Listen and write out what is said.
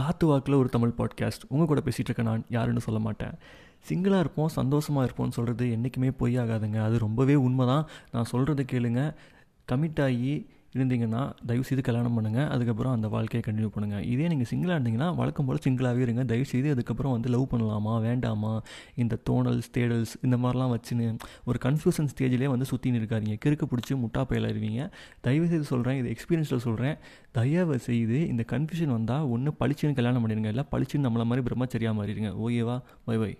காத்து வாக்கில் ஒரு தமிழ் பாட்காஸ்ட் உங்கள் கூட பேசிகிட்டு இருக்க நான் யாருன்னு சொல்ல மாட்டேன். சிங்கிளாக இருப்போம் சந்தோஷமாக இருப்போம்னு சொல்கிறது என்றைக்குமே பொய் ஆகாதுங்க அது ரொம்பவே உண்மை தான் நான் சொல்கிறத கேளுங்க. கமிட் ஆகி இருந்தீங்கன்னா தயவுசெய்து கல்யாணம் பண்ணுங்கள் அதுக்கப்புறம் அந்த வாழ்க்கையை கண்டினியூ பண்ணுங்கள் இதே நீங்கள் சிங்கிளாக இருந்தீங்கன்னா வழக்கம் போல் சிங்கிளாகவே இருங்க. தயவுசெய்து அதுக்கப்புறம் வந்து லவ் பண்ணலாமா வேண்டாமா? இந்த தோணல்ஸ் தேடல்ஸ் இந்த மாதிரிலாம் வச்சுன்னு ஒரு கன்ஃபியூஷன் ஸ்டேஜ்லேயே வந்து சுற்றின்னு இருக்காதிங்க. கிறுக்கு பிடிச்சி முட்டா பயிலாயிருவீங்க. தயவுசெய்து சொல்கிறேன் இது எக்ஸ்பீரியன்ஸில் சொல்கிறேன் தயவு செய்து இந்த கன்ஃபியூஷன் வந்தால் ஒன்று பளிச்சுன்னு கல்யாணம் பண்ணிடுங்க. இல்லை பளிச்சுன்னு நம்மள மாதிரி பிரம்மச்சரியாக மாறிடுங்க. ஓகேவா? By by